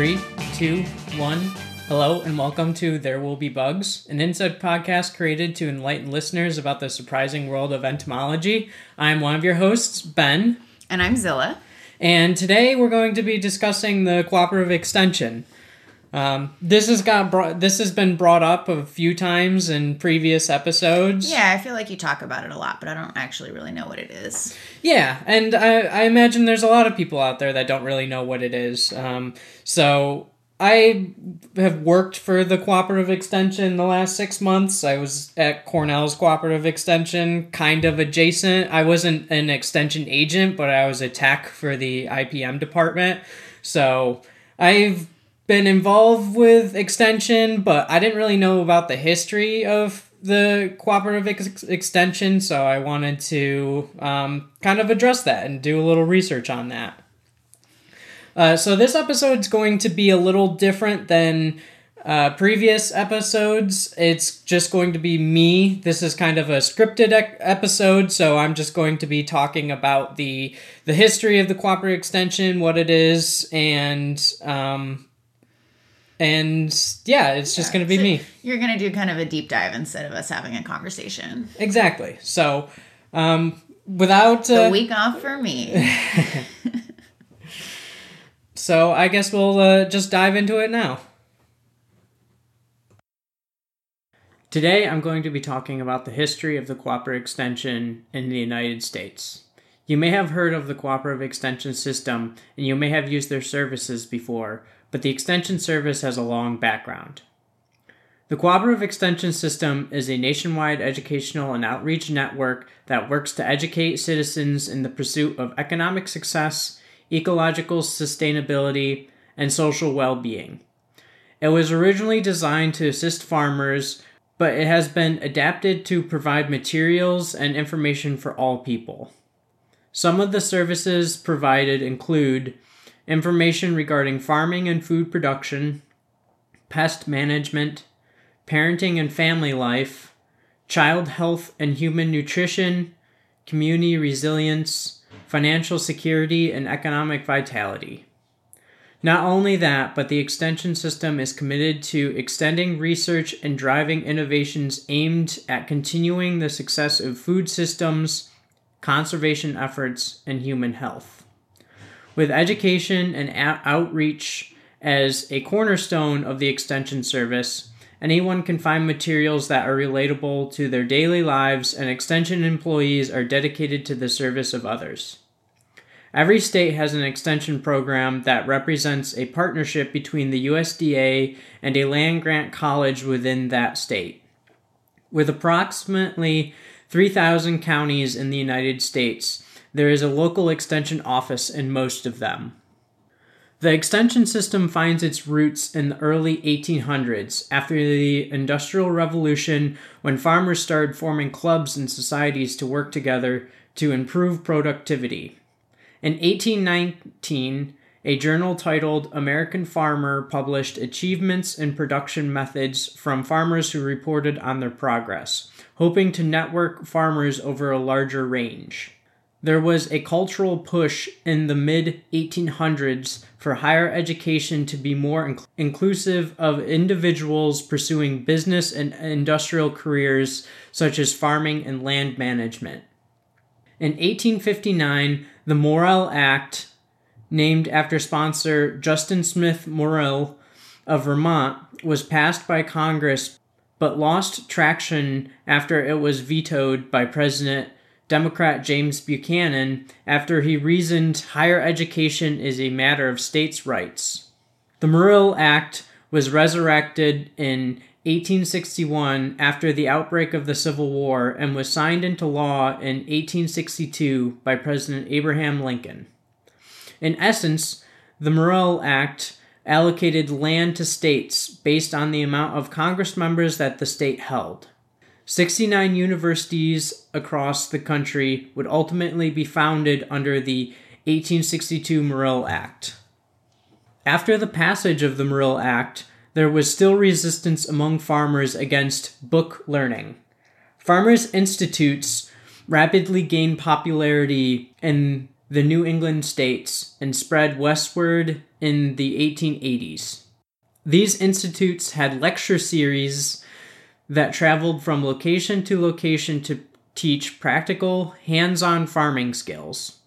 Three, two, one. Hello and welcome to There Will Be Bugs, an inside podcast created to enlighten listeners about the surprising world of entomology. I'm one of your hosts, Ben, And I'm Zilla. and today we're going to be discussing the cooperative extension. Um, this has got brought, this has been brought up a few times in previous episodes. Yeah, I feel like you talk about it a lot, but I don't actually really know what it is. Yeah, and I, I imagine there's a lot of people out there that don't really know what it is. Um, so I have worked for the cooperative extension the last six months. I was at Cornell's cooperative extension, kind of adjacent. I wasn't an extension agent, but I was a tech for the IPM department. So I've been involved with extension, but I didn't really know about the history of the cooperative ex- extension, so I wanted to um, kind of address that and do a little research on that. Uh, so this episode's going to be a little different than uh, previous episodes. It's just going to be me. This is kind of a scripted episode, so I'm just going to be talking about the the history of the cooperative extension, what it is, and um, and yeah, it's just going to be So me. You're going to do kind of a deep dive instead of us having a conversation. Exactly. So, um, without The uh, week off for me. so I guess we'll uh, just dive into it now. Today, I'm going to be talking about the history of the cooperative extension in the United States. You may have heard of the cooperative extension system and you may have used their services before, but the extension service has a long background. The Cooperative Extension System is a nationwide educational and outreach network that works to educate citizens in the pursuit of economic success, ecological sustainability, and social well being. It was originally designed to assist farmers, but it has been adapted to provide materials and information for all people. Some of the services provided include information regarding farming and food production, pest management, parenting and family life, child health and human nutrition, community resilience, financial security, and economic vitality. Not only that, but the extension system is committed to extending research and driving innovations aimed at continuing the success of food systems, conservation efforts, and human health. With education and out- outreach as a cornerstone of the extension service, anyone can find materials that are relatable to their daily lives, and extension employees are dedicated to the service of others. Every state has an extension program that represents a partnership between the USDA and a land grant college within that state. With approximately 3,000 counties in the United States, there is a local extension office in most of them. The extension system finds its roots in the early 1800s after the Industrial Revolution when farmers started forming clubs and societies to work together to improve productivity. In 1819, a journal titled American Farmer published achievements in production methods from farmers who reported on their progress, hoping to network farmers over a larger range. There was a cultural push in the mid 1800s for higher education to be more inc- inclusive of individuals pursuing business and industrial careers such as farming and land management. In 1859, the Morrill Act, named after sponsor Justin Smith Morrill of Vermont, was passed by Congress but lost traction after it was vetoed by President Democrat James Buchanan after he reasoned higher education is a matter of states' rights. The Morrill Act was resurrected in 1861 after the outbreak of the Civil War and was signed into law in 1862 by President Abraham Lincoln. In essence, the Morrill Act allocated land to states based on the amount of Congress members that the state held. 69 universities across the country would ultimately be founded under the 1862 Morrill Act. After the passage of the Morrill Act, there was still resistance among farmers against book learning. Farmers' institutes rapidly gained popularity in the New England states and spread westward in the 1880s. These institutes had lecture series that traveled from location to location to teach practical, hands on farming skills.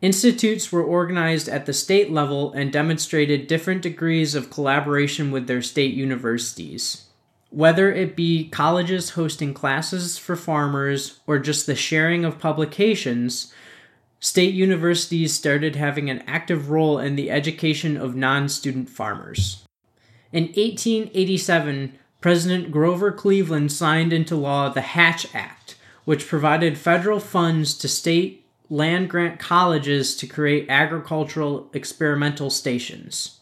Institutes were organized at the state level and demonstrated different degrees of collaboration with their state universities. Whether it be colleges hosting classes for farmers or just the sharing of publications, state universities started having an active role in the education of non student farmers. In 1887, President Grover Cleveland signed into law the Hatch Act, which provided federal funds to state land grant colleges to create agricultural experimental stations.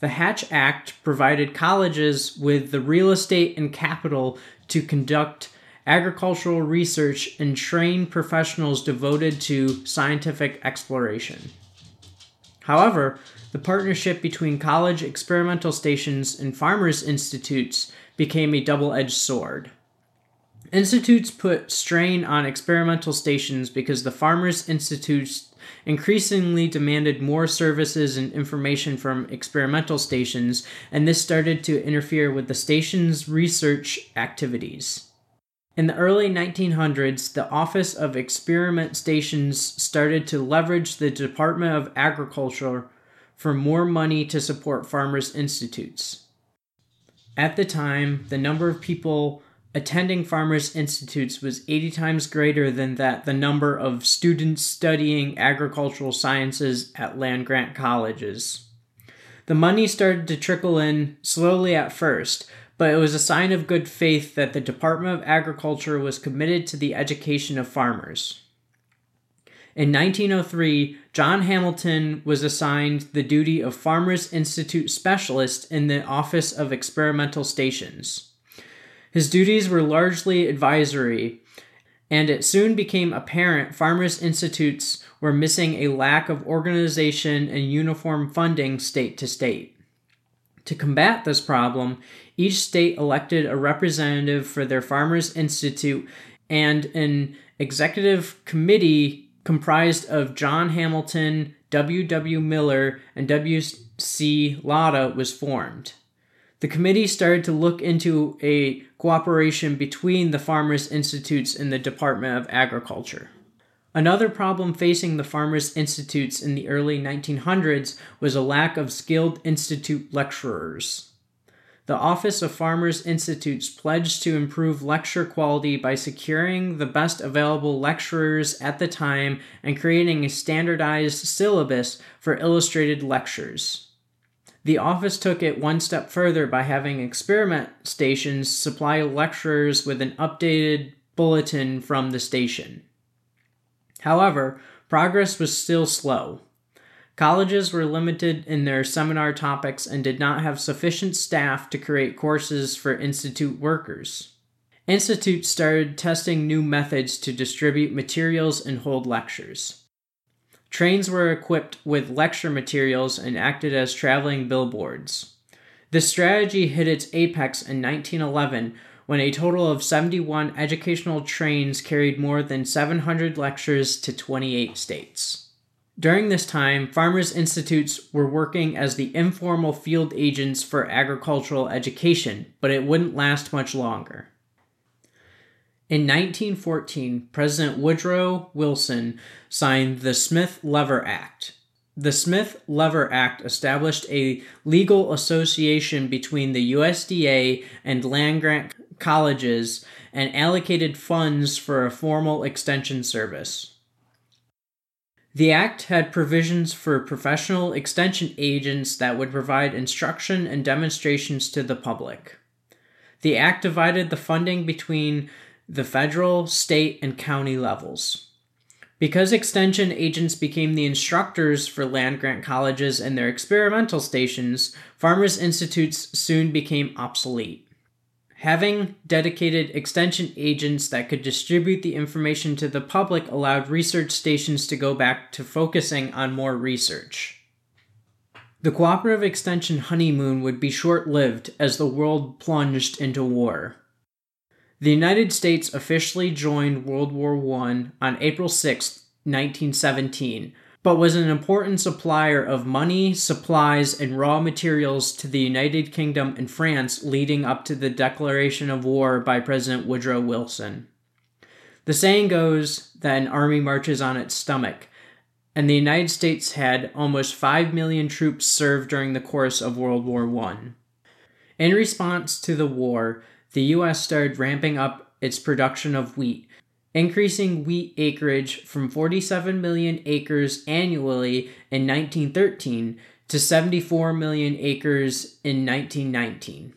The Hatch Act provided colleges with the real estate and capital to conduct agricultural research and train professionals devoted to scientific exploration. However, the partnership between college experimental stations and farmers' institutes became a double edged sword. Institutes put strain on experimental stations because the farmers' institutes increasingly demanded more services and information from experimental stations, and this started to interfere with the station's research activities. In the early 1900s, the Office of Experiment Stations started to leverage the Department of Agriculture for more money to support farmers' institutes. At the time, the number of people attending farmers institutes was 80 times greater than that the number of students studying agricultural sciences at land grant colleges. The money started to trickle in slowly at first, but it was a sign of good faith that the Department of Agriculture was committed to the education of farmers. In 1903, John Hamilton was assigned the duty of Farmers Institute Specialist in the Office of Experimental Stations. His duties were largely advisory, and it soon became apparent Farmers Institutes were missing a lack of organization and uniform funding state to state. To combat this problem, each state elected a representative for their Farmers Institute, and an executive committee comprised of John Hamilton, W. W. Miller, and W. C. Latta was formed. The committee started to look into a cooperation between the Farmers Institutes and the Department of Agriculture. Another problem facing the Farmers Institutes in the early 1900s was a lack of skilled institute lecturers. The Office of Farmers Institutes pledged to improve lecture quality by securing the best available lecturers at the time and creating a standardized syllabus for illustrated lectures. The office took it one step further by having experiment stations supply lecturers with an updated bulletin from the station. However, progress was still slow. Colleges were limited in their seminar topics and did not have sufficient staff to create courses for institute workers. Institutes started testing new methods to distribute materials and hold lectures. Trains were equipped with lecture materials and acted as traveling billboards. This strategy hit its apex in 1911 when a total of 71 educational trains carried more than 700 lectures to 28 states. During this time, farmers' institutes were working as the informal field agents for agricultural education, but it wouldn't last much longer. In 1914, President Woodrow Wilson signed the Smith Lever Act. The Smith Lever Act established a legal association between the USDA and land grant colleges and allocated funds for a formal extension service. The Act had provisions for professional extension agents that would provide instruction and demonstrations to the public. The Act divided the funding between the federal, state, and county levels. Because extension agents became the instructors for land grant colleges and their experimental stations, Farmers Institutes soon became obsolete. Having dedicated extension agents that could distribute the information to the public allowed research stations to go back to focusing on more research. The cooperative extension honeymoon would be short lived as the world plunged into war. The United States officially joined World War I on April 6, 1917, but was an important supplier of money, supplies, and raw materials to the United Kingdom and France leading up to the declaration of war by President Woodrow Wilson. The saying goes that an army marches on its stomach, and the United States had almost 5 million troops serve during the course of World War I. In response to the war, the U.S. started ramping up its production of wheat, increasing wheat acreage from 47 million acres annually in 1913 to 74 million acres in 1919.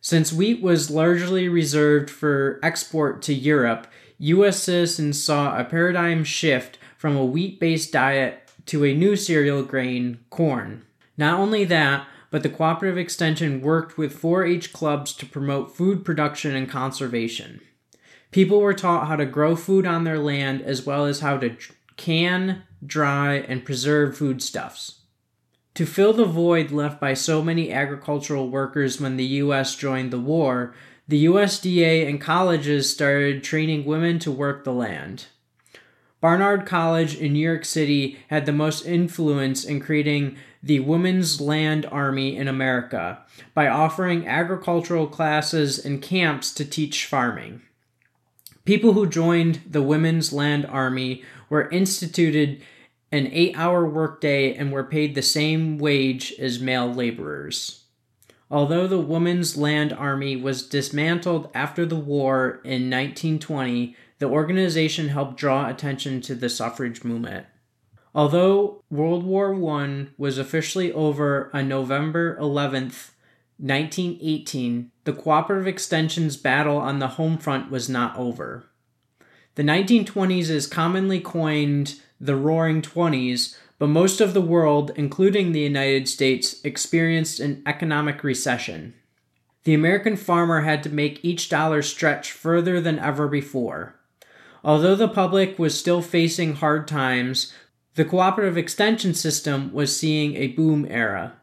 Since wheat was largely reserved for export to Europe, U.S. citizens saw a paradigm shift from a wheat based diet to a new cereal grain, corn. Not only that, but the Cooperative Extension worked with 4 H clubs to promote food production and conservation. People were taught how to grow food on their land as well as how to can, dry, and preserve foodstuffs. To fill the void left by so many agricultural workers when the U.S. joined the war, the USDA and colleges started training women to work the land. Barnard College in New York City had the most influence in creating the Women's Land Army in America by offering agricultural classes and camps to teach farming. People who joined the Women's Land Army were instituted an eight hour workday and were paid the same wage as male laborers. Although the Women's Land Army was dismantled after the war in 1920, the organization helped draw attention to the suffrage movement. Although World War I was officially over on November 11th, 1918, the Cooperative Extension's battle on the home front was not over. The 1920s is commonly coined the Roaring Twenties, but most of the world, including the United States, experienced an economic recession. The American farmer had to make each dollar stretch further than ever before. Although the public was still facing hard times, the cooperative extension system was seeing a boom era.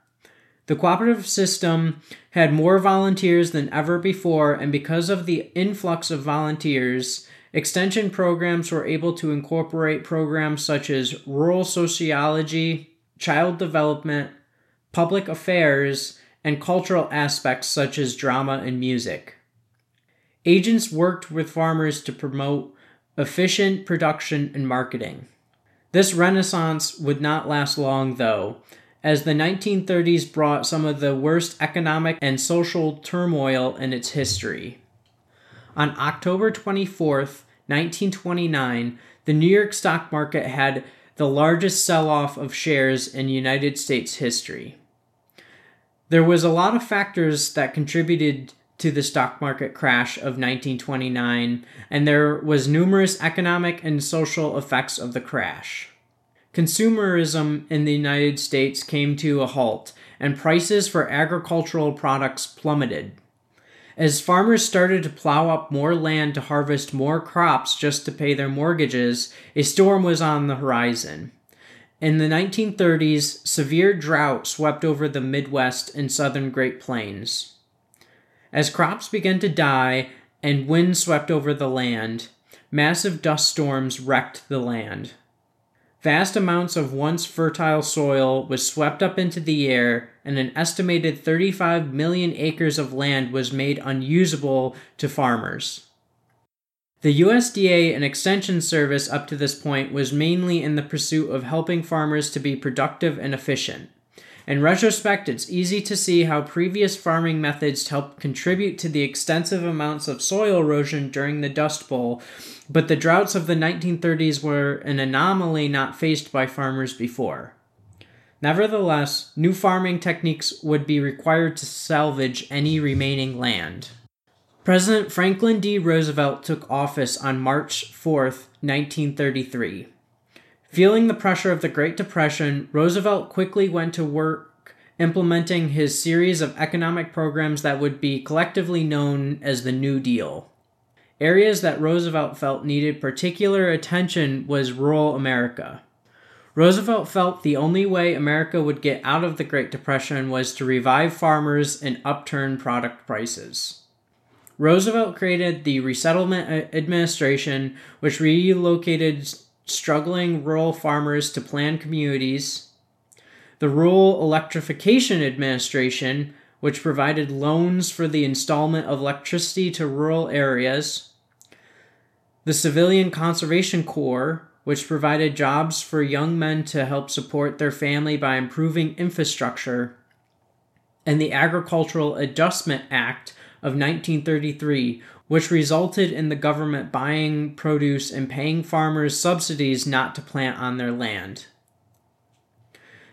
The cooperative system had more volunteers than ever before, and because of the influx of volunteers, extension programs were able to incorporate programs such as rural sociology, child development, public affairs, and cultural aspects such as drama and music. Agents worked with farmers to promote efficient production and marketing. This renaissance would not last long, though, as the 1930s brought some of the worst economic and social turmoil in its history. On October 24th, 1929, the New York stock market had the largest sell off of shares in United States history. There was a lot of factors that contributed to the stock market crash of 1929, and there was numerous economic and social effects of the crash. Consumerism in the United States came to a halt, and prices for agricultural products plummeted. As farmers started to plow up more land to harvest more crops just to pay their mortgages, a storm was on the horizon. In the 1930s, severe drought swept over the Midwest and southern Great Plains. As crops began to die and wind swept over the land, massive dust storms wrecked the land. Vast amounts of once fertile soil was swept up into the air, and an estimated 35 million acres of land was made unusable to farmers. The USDA and Extension Service up to this point was mainly in the pursuit of helping farmers to be productive and efficient. In retrospect, it's easy to see how previous farming methods helped contribute to the extensive amounts of soil erosion during the Dust Bowl, but the droughts of the 1930s were an anomaly not faced by farmers before. Nevertheless, new farming techniques would be required to salvage any remaining land. President Franklin D. Roosevelt took office on March 4, 1933. Feeling the pressure of the Great Depression, Roosevelt quickly went to work implementing his series of economic programs that would be collectively known as the New Deal. Areas that Roosevelt felt needed particular attention was rural America. Roosevelt felt the only way America would get out of the Great Depression was to revive farmers and upturn product prices. Roosevelt created the Resettlement Administration, which relocated struggling rural farmers to plan communities, the Rural Electrification Administration, which provided loans for the installment of electricity to rural areas, the Civilian Conservation Corps, which provided jobs for young men to help support their family by improving infrastructure, and the Agricultural Adjustment Act of 1933, which resulted in the government buying produce and paying farmers subsidies not to plant on their land.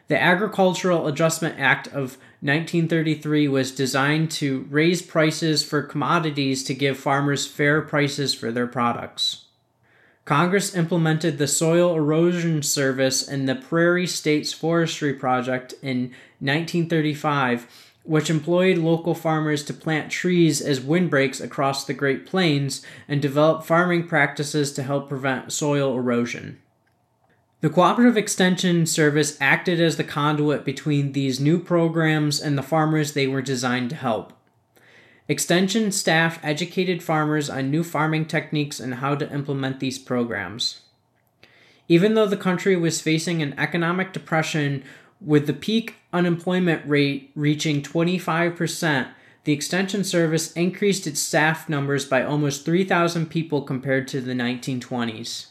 The Agricultural Adjustment Act of 1933 was designed to raise prices for commodities to give farmers fair prices for their products. Congress implemented the Soil Erosion Service and the Prairie States Forestry Project in 1935, which employed local farmers to plant trees as windbreaks across the Great Plains and develop farming practices to help prevent soil erosion. The Cooperative Extension Service acted as the conduit between these new programs and the farmers they were designed to help. Extension staff educated farmers on new farming techniques and how to implement these programs. Even though the country was facing an economic depression with the peak unemployment rate reaching 25%, the Extension Service increased its staff numbers by almost 3,000 people compared to the 1920s.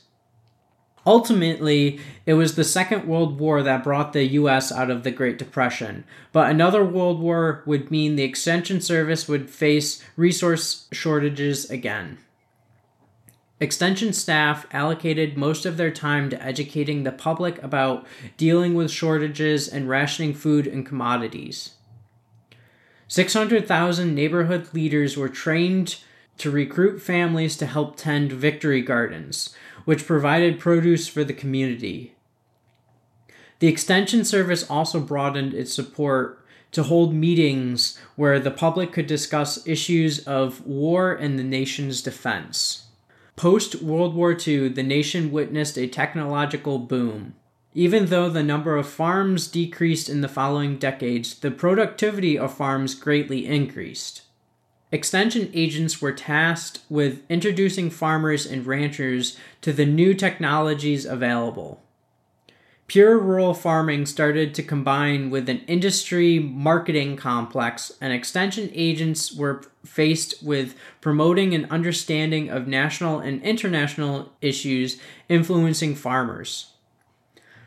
Ultimately, it was the Second World War that brought the US out of the Great Depression, but another World War would mean the Extension Service would face resource shortages again. Extension staff allocated most of their time to educating the public about dealing with shortages and rationing food and commodities. 600,000 neighborhood leaders were trained to recruit families to help tend victory gardens, which provided produce for the community. The Extension Service also broadened its support to hold meetings where the public could discuss issues of war and the nation's defense. Post World War II, the nation witnessed a technological boom. Even though the number of farms decreased in the following decades, the productivity of farms greatly increased. Extension agents were tasked with introducing farmers and ranchers to the new technologies available. Pure rural farming started to combine with an industry marketing complex, and extension agents were faced with promoting an understanding of national and international issues influencing farmers.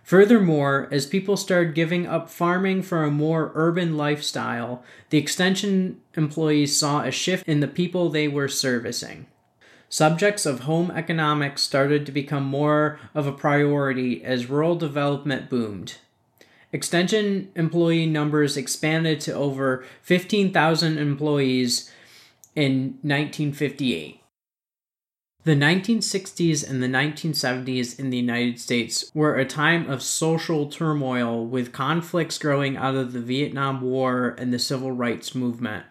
Furthermore, as people started giving up farming for a more urban lifestyle, the extension employees saw a shift in the people they were servicing. Subjects of home economics started to become more of a priority as rural development boomed. Extension employee numbers expanded to over 15,000 employees in 1958. The 1960s and the 1970s in the United States were a time of social turmoil with conflicts growing out of the Vietnam War and the Civil Rights Movement.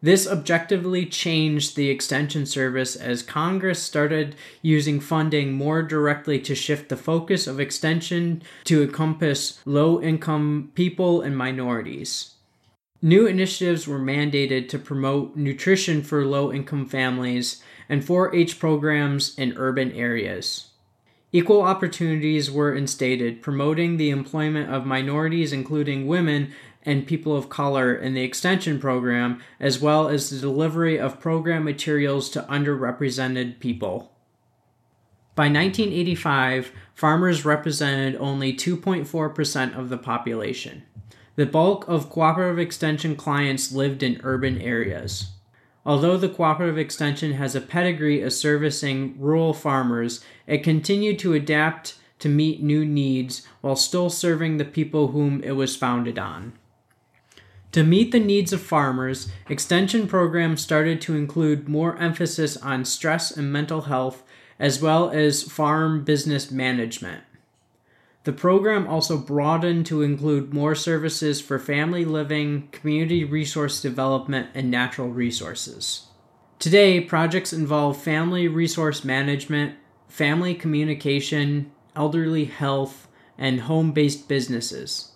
This objectively changed the Extension Service as Congress started using funding more directly to shift the focus of Extension to encompass low income people and minorities. New initiatives were mandated to promote nutrition for low income families and 4 H programs in urban areas. Equal opportunities were instated, promoting the employment of minorities, including women and people of color, in the extension program, as well as the delivery of program materials to underrepresented people. By 1985, farmers represented only 2.4% of the population. The bulk of cooperative extension clients lived in urban areas. Although the Cooperative Extension has a pedigree of servicing rural farmers, it continued to adapt to meet new needs while still serving the people whom it was founded on. To meet the needs of farmers, extension programs started to include more emphasis on stress and mental health, as well as farm business management. The program also broadened to include more services for family living, community resource development, and natural resources. Today, projects involve family resource management, family communication, elderly health, and home based businesses.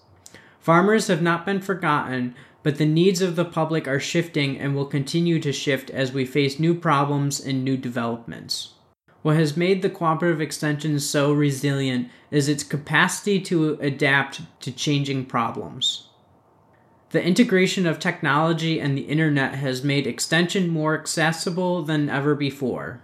Farmers have not been forgotten, but the needs of the public are shifting and will continue to shift as we face new problems and new developments. What has made the cooperative extension so resilient is its capacity to adapt to changing problems. The integration of technology and the internet has made extension more accessible than ever before.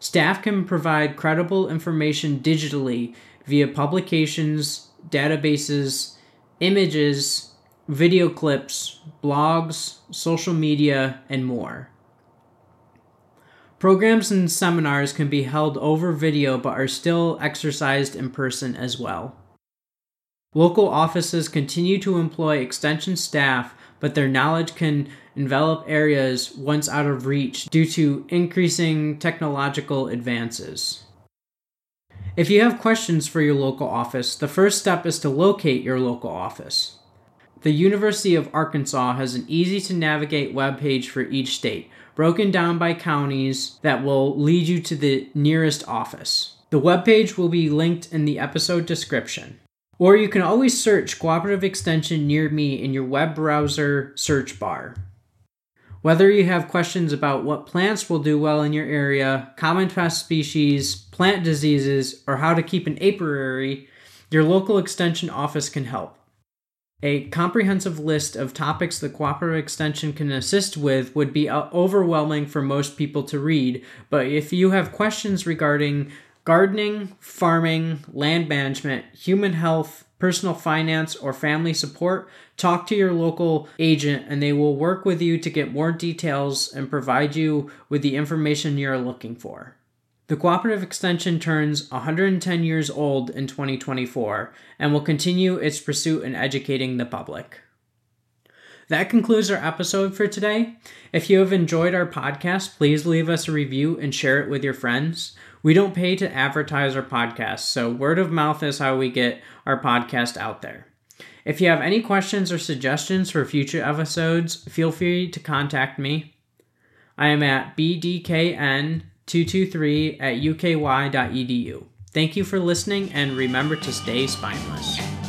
Staff can provide credible information digitally via publications, databases, images, video clips, blogs, social media, and more. Programs and seminars can be held over video but are still exercised in person as well. Local offices continue to employ extension staff, but their knowledge can envelop areas once out of reach due to increasing technological advances. If you have questions for your local office, the first step is to locate your local office. The University of Arkansas has an easy to navigate webpage for each state, broken down by counties that will lead you to the nearest office. The webpage will be linked in the episode description. Or you can always search Cooperative Extension near me in your web browser search bar. Whether you have questions about what plants will do well in your area, common pest species, plant diseases, or how to keep an apiary, your local extension office can help. A comprehensive list of topics the Cooperative Extension can assist with would be uh, overwhelming for most people to read, but if you have questions regarding gardening, farming, land management, human health, personal finance, or family support, talk to your local agent and they will work with you to get more details and provide you with the information you're looking for. The Cooperative Extension turns 110 years old in 2024 and will continue its pursuit in educating the public. That concludes our episode for today. If you have enjoyed our podcast, please leave us a review and share it with your friends. We don't pay to advertise our podcast, so word of mouth is how we get our podcast out there. If you have any questions or suggestions for future episodes, feel free to contact me. I am at bdkn 223 at uky.edu. Thank you for listening and remember to stay spineless.